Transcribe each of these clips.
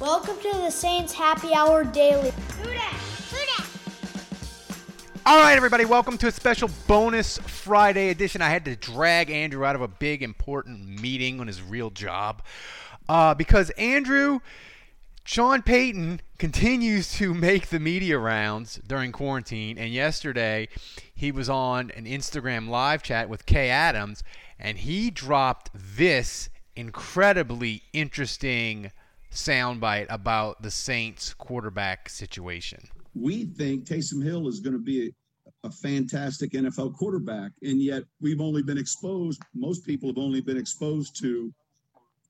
Welcome to the Saints Happy Hour Daily. All right, everybody, welcome to a special bonus Friday edition. I had to drag Andrew out of a big, important meeting on his real job uh, because Andrew, Sean Payton continues to make the media rounds during quarantine. And yesterday, he was on an Instagram live chat with Kay Adams, and he dropped this incredibly interesting soundbite about the Saints quarterback situation we think Taysom Hill is going to be a, a, fantastic NFL quarterback. And yet we've only been exposed, most people have only been exposed to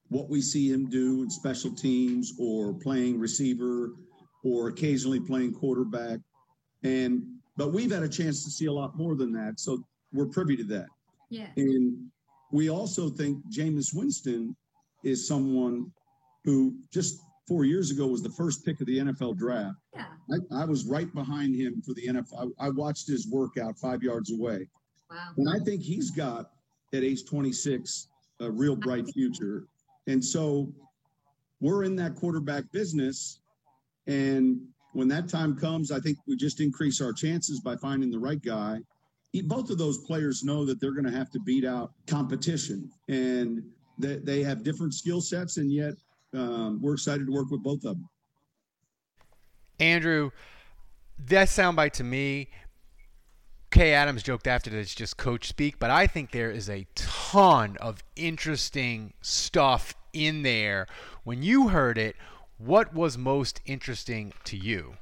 what we see him do in special teams or playing receiver or occasionally playing quarterback. And, but we've had a chance to see a lot more than that. So we're privy to that. Yeah. And we also think Jameis Winston is someone who just four years ago was the first pick of the NFL draft. Yeah. I, I was right behind him for the NFL. I, I, watched his workout five yards away. Wow. And I think he's got at age 26 a real bright future. And so we're in that quarterback business. And when that time comes, I think we just increase our chances by finding the right guy. Both of those players know that they're going to have to beat out competition and that they have different skill sets and yet um, we're excited to work with both of them. Andrew, that soundbite to me, Kay Adams joked after that it's just coach speak, but I think there is a ton of interesting stuff in there. When you heard it, what was most interesting to you?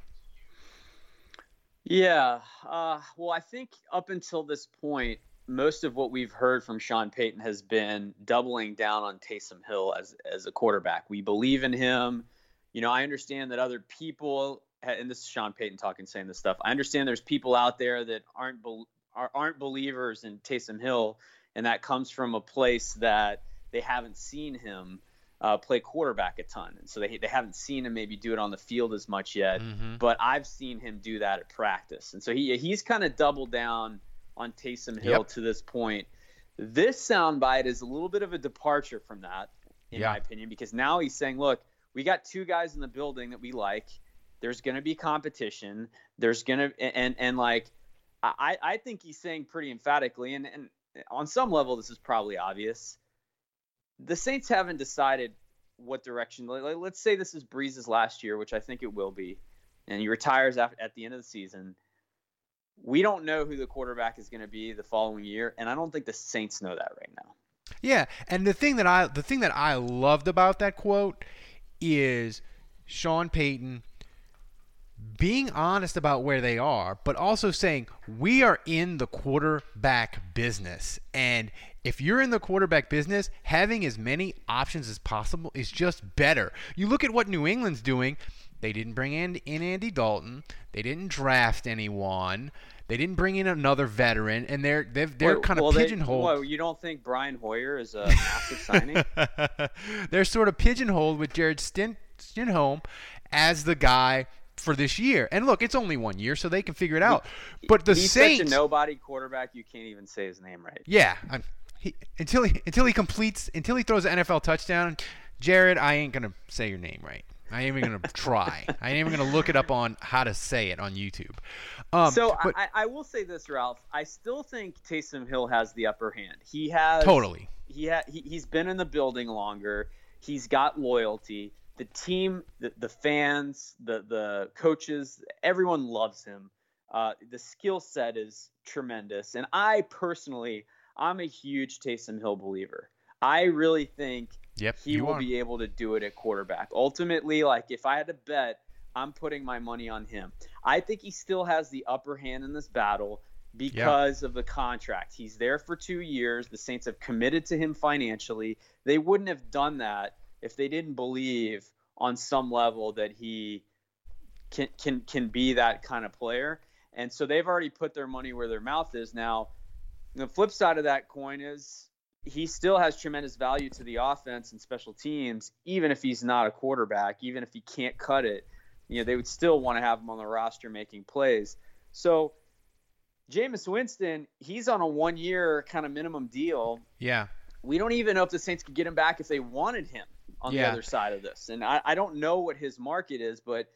Yeah, uh, well, I think up until this point, most of what we've heard from Sean Payton has been doubling down on Taysom Hill as as a quarterback. We believe in him. You know, I understand that other people, and this is Sean Payton talking, saying this stuff. I understand there's people out there that aren't aren't believers in Taysom Hill, and that comes from a place that they haven't seen him uh, play quarterback a ton, and so they they haven't seen him maybe do it on the field as much yet. Mm-hmm. But I've seen him do that at practice, and so he he's kind of doubled down on Taysom Hill yep. to this point. This soundbite is a little bit of a departure from that, in yeah. my opinion, because now he's saying, look, we got two guys in the building that we like. There's going to be competition. There's going to, and, and like, I, I think he's saying pretty emphatically, and, and on some level, this is probably obvious. The Saints haven't decided what direction. Like, let's say this is Brees's last year, which I think it will be, and he retires at the end of the season we don't know who the quarterback is going to be the following year, and I don't think the Saints know that right now. Yeah, and the thing that I the thing that I loved about that quote is Sean Payton being honest about where they are, but also saying we are in the quarterback business. And if you're in the quarterback business, having as many options as possible is just better. You look at what New England's doing. They didn't bring in, in Andy Dalton. They didn't draft anyone. They didn't bring in another veteran, and they're they're, they're kind well, of pigeonholed. They, well, you don't think Brian Hoyer is a massive signing? they're sort of pigeonholed with Jarrett Stin- Stidham as the guy for this year. And look, it's only one year, so they can figure it out. But the he's Saints, such a nobody quarterback, you can't even say his name right. Yeah, he, until he until he completes until he throws an NFL touchdown, Jarrett, I ain't gonna say your name right. I ain't even gonna try. I ain't even gonna look it up on how to say it on YouTube. Um, so but, I, I, will say this, Ralph. I still think Taysom Hill has the upper hand. He has totally. He ha, he, he's been in the building longer. He's got loyalty. The team, the, the fans, the the coaches, everyone loves him. Uh, the skill set is tremendous, and I personally, I'm a huge Taysom Hill believer. I really think Yep, he will are. be able to do it at quarterback. Ultimately, like if I had to bet, I'm putting my money on him. I think he still has the upper hand in this battle because of the contract. He's there for two years. The Saints have committed to him financially. They wouldn't have done that if they didn't believe on some level that he can can can be that kind of player. And so they've already put their money where their mouth is. Now, the flip side of that coin is he still has tremendous value to the offense and special teams, even if he's not a quarterback, even if he can't cut it. You know, they would still want to have him on the roster making plays. So Jameis Winston, he's on a one year kind of minimum deal. Yeah. We don't even know if the Saints could get him back if they wanted him on yeah. the other side of this. And I, I don't know what his market is, but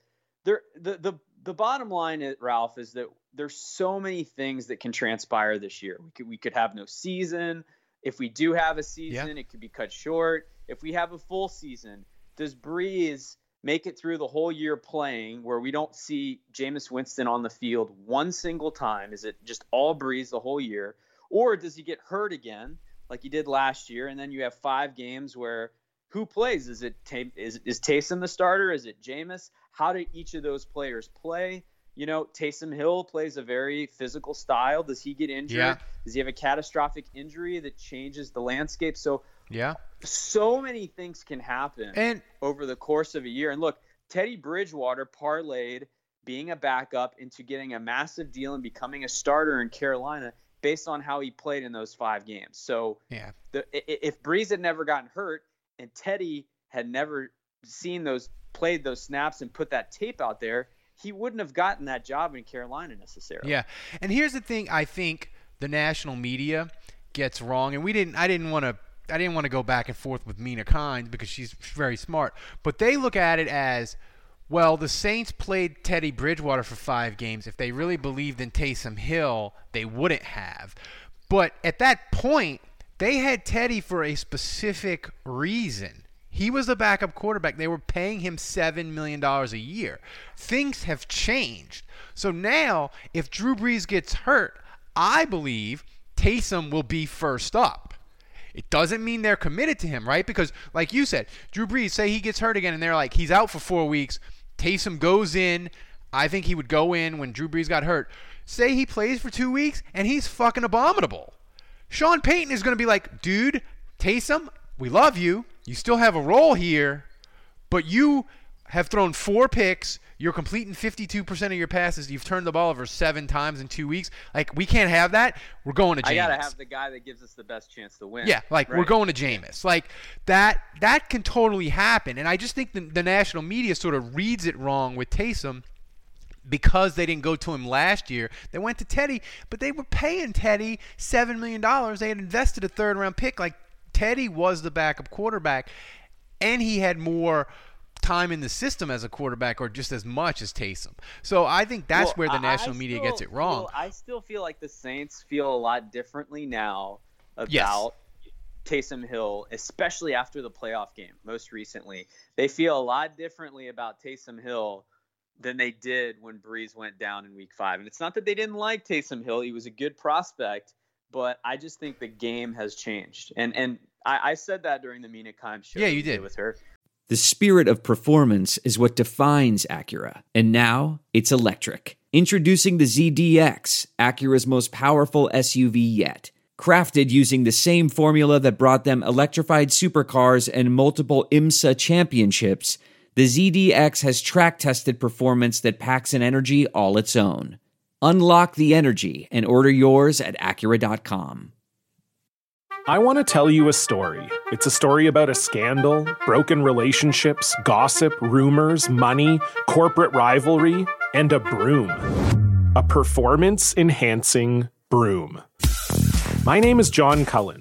there the, the the bottom line, is, Ralph, is that there's so many things that can transpire this year. We could we could have no season. If we do have a season, yeah. it could be cut short. If we have a full season, does Brees make it through the whole year playing where we don't see Jameis Winston on the field one single time? Is it just all Brees the whole year? Or does he get hurt again like he did last year? And then you have five games where who plays? Is it is, is Taysom the starter? Is it Jameis? How do each of those players play? You know, Taysom Hill plays a very physical style. Does he get injured? Yeah. Does he have a catastrophic injury that changes the landscape? So yeah, so many things can happen and over the course of a year. And look, Teddy Bridgewater parlayed being a backup into getting a massive deal and becoming a starter in Carolina based on how he played in those five games. So yeah, the, if Brees had never gotten hurt and Teddy had never seen those played those snaps and put that tape out there, he wouldn't have gotten that job in Carolina necessarily. Yeah. And here's the thing I think the national media gets wrong and we didn't I didn't want to I didn't want to go back and forth with Mina Kimes because she's very smart, but they look at it as well, the Saints played Teddy Bridgewater for 5 games. If they really believed in Taysom Hill, they wouldn't have. But at that point, they had Teddy for a specific reason. He was the backup quarterback. They were paying him $7 million a year. Things have changed. So now, if Drew Brees gets hurt, I believe Taysom will be first up. It doesn't mean they're committed to him, right? Because, like you said, Drew Brees, say he gets hurt again and they're like, he's out for four weeks. Taysom goes in. I think he would go in when Drew Brees got hurt. Say he plays for two weeks and he's fucking abominable. Sean Payton is going to be like, dude, Taysom, we love you. You still have a role here, but you have thrown four picks. You're completing 52% of your passes. You've turned the ball over seven times in two weeks. Like, we can't have that. We're going to Jameis. I got to have the guy that gives us the best chance to win. Yeah, like, right. we're going to Jameis. Like, that that can totally happen. And I just think the, the national media sort of reads it wrong with Taysom because they didn't go to him last year. They went to Teddy, but they were paying Teddy $7 million. They had invested a third round pick. Like, Teddy was the backup quarterback, and he had more time in the system as a quarterback or just as much as Taysom. So I think that's well, where the national media gets it wrong. I still feel like the Saints feel a lot differently now about yes. Taysom Hill, especially after the playoff game most recently. They feel a lot differently about Taysom Hill than they did when Brees went down in week five. And it's not that they didn't like Taysom Hill, he was a good prospect but I just think the game has changed. And and I, I said that during the Mina Kimes show. Yeah, you did with her. The spirit of performance is what defines Acura, and now it's electric. Introducing the ZDX, Acura's most powerful SUV yet. Crafted using the same formula that brought them electrified supercars and multiple IMSA championships, the ZDX has track tested performance that packs an energy all its own. Unlock the energy and order yours at Acura.com. I want to tell you a story. It's a story about a scandal, broken relationships, gossip, rumors, money, corporate rivalry, and a broom. A performance enhancing broom. My name is John Cullen.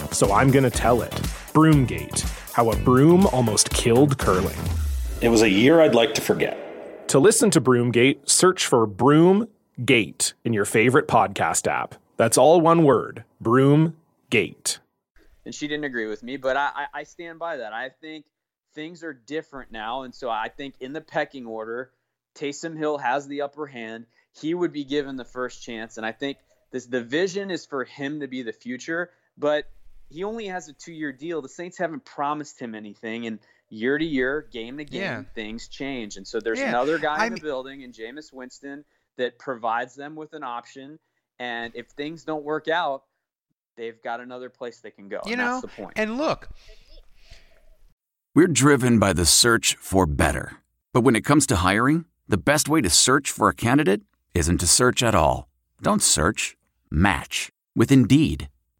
so I'm going to tell it. Broomgate How a Broom Almost Killed Curling. It was a year I'd like to forget. To listen to Broomgate, search for Broomgate in your favorite podcast app. That's all one word Broomgate. And she didn't agree with me, but I, I, I stand by that. I think things are different now. And so I think in the pecking order, Taysom Hill has the upper hand. He would be given the first chance. And I think this the vision is for him to be the future, but he only has a two year deal. The Saints haven't promised him anything. And year to year, game to game, Yeah. things change. And so there's Yeah. another guy I in the mean- building in Jameis Winston that provides them with an option. And if things don't work out, they've got another place they can go. You and know, that's the point. and look, We're driven by the search for better. But when it comes to hiring, the best way to search for a candidate isn't to search at all. Don't search, match with Indeed.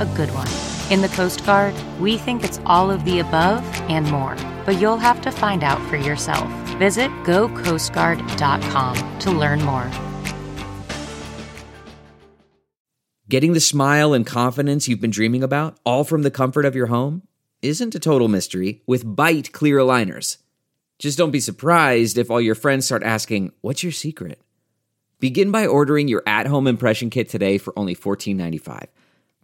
a good one? In the Coast Guard, we think it's all of the above and more, but you'll have to find out for yourself. Visit gocoastguard.com to learn more. Getting the smile and confidence you've been dreaming about, all from the comfort of your home, isn't a total mystery with Byte Clear Aligners. Just don't be surprised if all your friends start asking, What's your secret? Begin by ordering your at home impression kit today for only $14.95.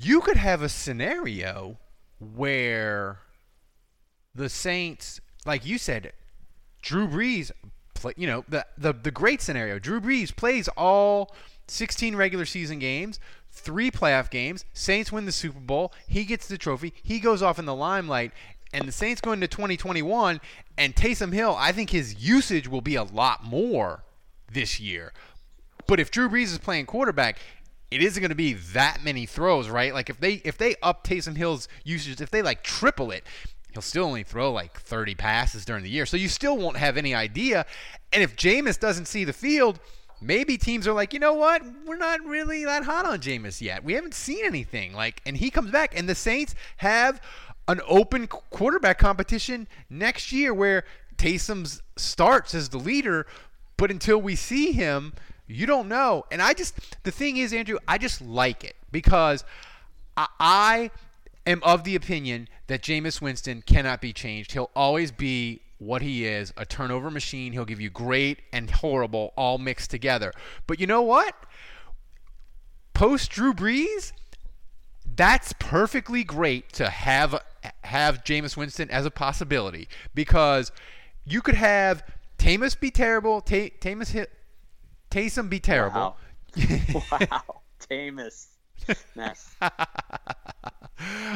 You could have a scenario where the Saints, like you said, Drew Brees, play, you know, the, the the great scenario. Drew Brees plays all 16 regular season games, three playoff games. Saints win the Super Bowl. He gets the trophy. He goes off in the limelight. And the Saints go into 2021, and Taysom Hill, I think his usage will be a lot more this year. But if Drew Brees is playing quarterback, it isn't going to be that many throws, right? Like if they if they up Taysom Hill's usage, if they like triple it, he'll still only throw like 30 passes during the year. So you still won't have any idea. And if Jameis doesn't see the field, maybe teams are like, you know what? We're not really that hot on Jameis yet. We haven't seen anything. Like, and he comes back, and the Saints have an open quarterback competition next year where Taysom starts as the leader, but until we see him, you don't know. And I just, the thing is, Andrew, I just like it because I, I am of the opinion that Jameis Winston cannot be changed. He'll always be what he is a turnover machine. He'll give you great and horrible all mixed together. But you know what? Post Drew Brees, that's perfectly great to have have Jameis Winston as a possibility because you could have Tamus be terrible, Ta- Tamus hit Taysom be terrible. Wow. wow. Tamus. Mess.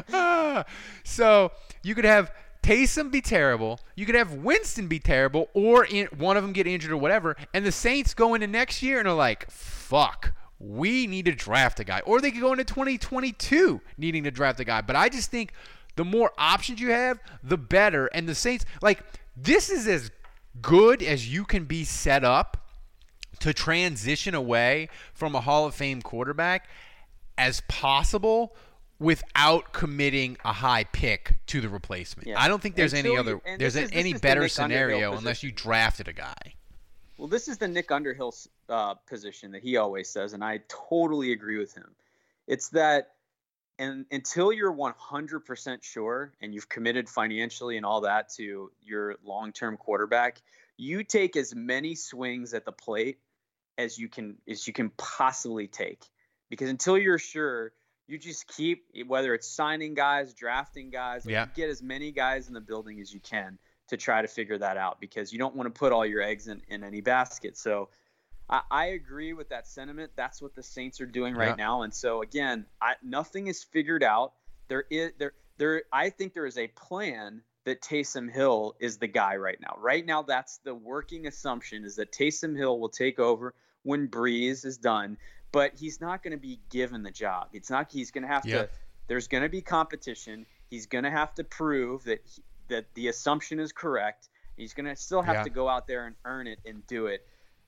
so you could have Taysom be terrible. You could have Winston be terrible, or in, one of them get injured or whatever. And the Saints go into next year and are like, "Fuck, we need to draft a guy." Or they could go into 2022 needing to draft a guy. But I just think the more options you have, the better. And the Saints, like, this is as good as you can be set up to transition away from a Hall of Fame quarterback as possible without committing a high pick to the replacement. Yeah. I don't think there's Until any you- other there's is- any better scenario unless you drafted a guy. Well, this is the Nick Underhill uh, position that he always says, and I totally agree with him. It's that, and until you're 100% sure and you've committed financially and all that to your long-term quarterback, you take as many swings at the plate as you can as you can possibly take. Because until you're sure, you just keep whether it's signing guys, drafting guys, like, Yeah. get as many guys in the building as you can to try to figure that out because you don't want to put all your eggs in, in any basket. So I, I agree with that sentiment. That's what the Saints are doing right Yeah. now. And so again, I, nothing is figured out. There is there there. I think there is a plan that Taysom Hill is the guy right now. Right now, that's the working assumption is that Taysom Hill will take over when Brees is done, but he's not going to be given the job. It's not. He's going to have Yeah. to. There's going to be competition. He's going to have to prove that he, that the assumption is correct. He's going to still have Yeah. to go out there and earn it and do it.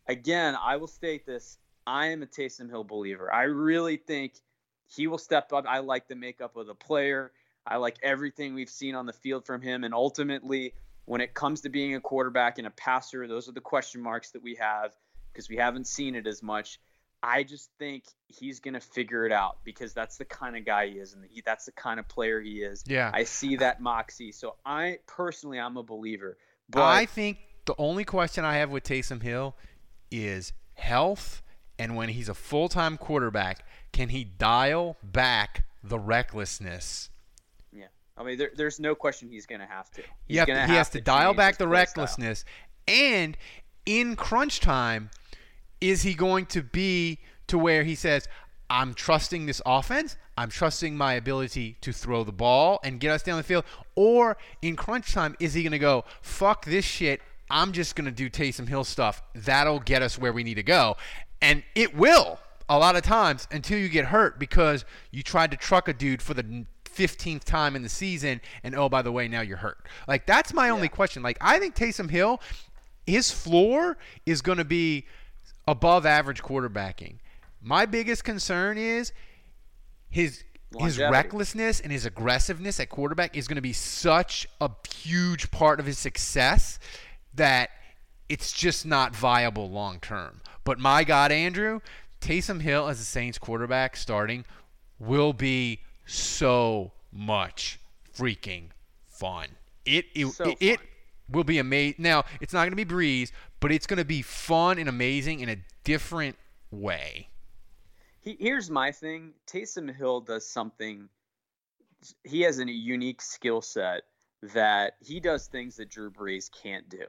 Again, I will state this. I am a Taysom Hill believer. I really think he will step up. I like the makeup of the player. I like everything we've seen on the field from him. And ultimately, when it comes to being a quarterback and a passer, those are the question marks that we have because we haven't seen it as much. I just think he's going to figure it out because that's the kind of guy he is, and he, that's the kind of player he is. Yeah. I see that moxie. So I personally, I'm a believer. But I think the only question I have with Taysom Hill is health and when he's a full-time quarterback, can he dial back the recklessness? yeah, I mean, there, there's no question he's going to have to. He's have to, he has to dial back the play style. recklessness. And in crunch time, is he going to be to where he says, I'm trusting this offense. I'm trusting my ability to throw the ball and get us down the field. Or in crunch time, is he going to go, fuck this shit. I'm just going to do Taysom Hill stuff. That'll get us where we need to go. And it will a lot of times until you get hurt because you tried to truck a dude for the 15th time in the season and oh by the way now you're hurt like that's my only question like i think Taysom hill his floor is going to be above average quarterbacking my biggest concern is his his recklessness and his aggressiveness at quarterback is going to be such a huge part of his success that it's just not viable long term. But my God, Andrew, Taysom Hill as a Saints quarterback starting will be so much freaking fun. It it, So it, it will be amazing. Now it's not going to be Brees, but it's going to be fun and amazing in a different way. He, here's my thing. Taysom Hill does something. He has a unique skill set that he does things that Drew Brees can't do.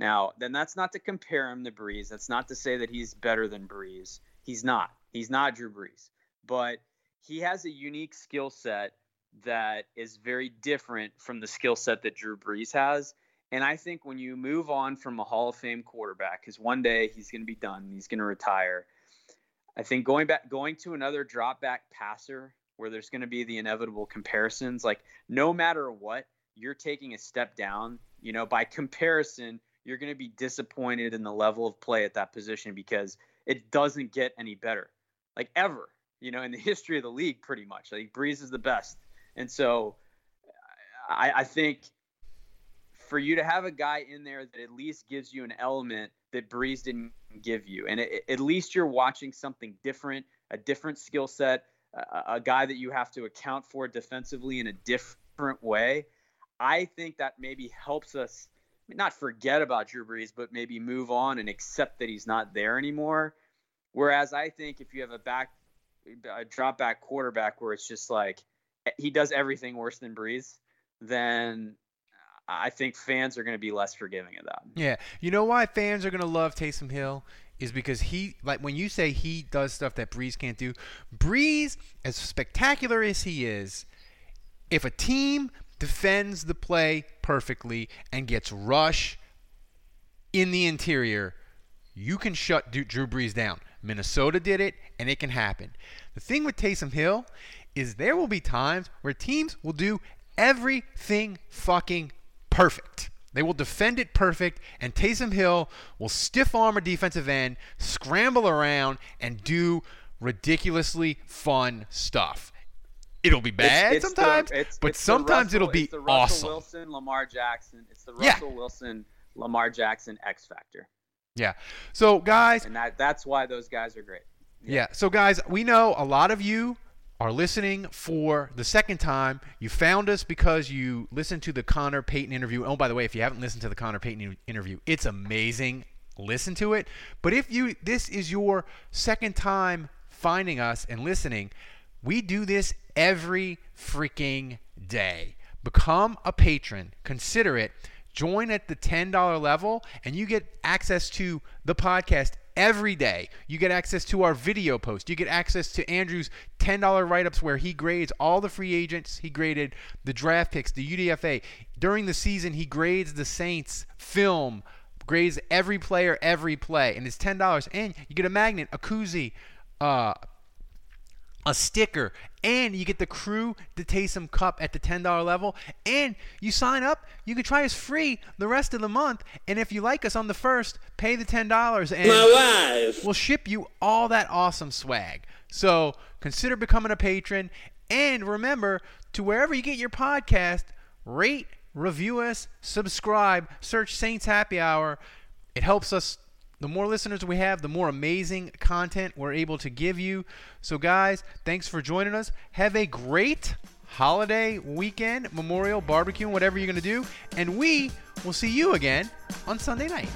Now, then that's not to compare him to Brees. That's not to say that he's better than Brees. He's not. He's not Drew Brees. But he has a unique skill set that is very different from the skill set that Drew Brees has. And I think when you move on from a Hall of Fame quarterback, because one day he's going to be done, he's going to retire. I think going back, going to another drop back passer where there's going to be the inevitable comparisons, like no matter what, you're taking a step down. You know, by comparison, you're going to be disappointed in the level of play at that position because it doesn't get any better, like ever. You know, in the history of the league, pretty much. Like Brees is the best, and so I, I think for you to have a guy in there that at least gives you an element that Brees didn't give you, and it, at least you're watching something different, a different skill set, a, a guy that you have to account for defensively in a different way. I think that maybe helps us not forget about Drew Brees, but maybe move on and accept that he's not there anymore. Whereas I think if you have a back, a drop back quarterback where it's just like he does everything worse than Brees, then I think fans are going to be less forgiving of that. Yeah. You know why fans are going to love Taysom Hill is because he like when you say he does stuff that Brees can't do. Brees, as spectacular as he is, if a team defends the play perfectly and gets rush in the interior, you can shut Drew Brees down. Minnesota did it, and it can happen. The thing with Taysom Hill is there will be times where teams will do everything fucking perfect. They will defend it perfect, and Taysom Hill will stiff arm a defensive end, scramble around, and do ridiculously fun stuff. It'll be bad it's, it's sometimes, the, it's, but sometimes Russell, it'll be the Russell awesome. Wilson, Lamar Jackson. It's the Russell yeah. Wilson, Lamar Jackson X factor. Yeah. So guys, and that that's why those guys are great. Yeah. yeah. So guys, we know a lot of you are listening for the second time. You found us because you listened to the Connor Payton interview. Oh, by the way, if you haven't listened to the Connor Payton interview, it's amazing. Listen to it. But if you this is your second time finding us and listening, we do this every freaking day. Become a patron. Consider it. Join at the $10 level and you get access to the podcast every day. You get access to our video post. You get access to Andrew's $10 write ups where he grades all the free agents. He graded the draft picks, the UDFA. During the season, he grades the Saints film, grades every player, every play. And it's $10. And you get a magnet, a koozie, uh, a sticker, and you get the Crew to Taysom Cup at the $10 level. And you sign up, you can try us free the rest of the month. And if you like us on the first, pay the $10 and we'll ship you all that awesome swag. So consider becoming a patron. And remember to wherever you get your podcast, rate, review us, subscribe, search Saints Happy Hour. It helps us the more listeners we have, the more amazing content we're able to give you. So, guys, thanks for joining us. Have a great holiday weekend, memorial, barbecue, whatever you're going to do. And we will see you again on Sunday night.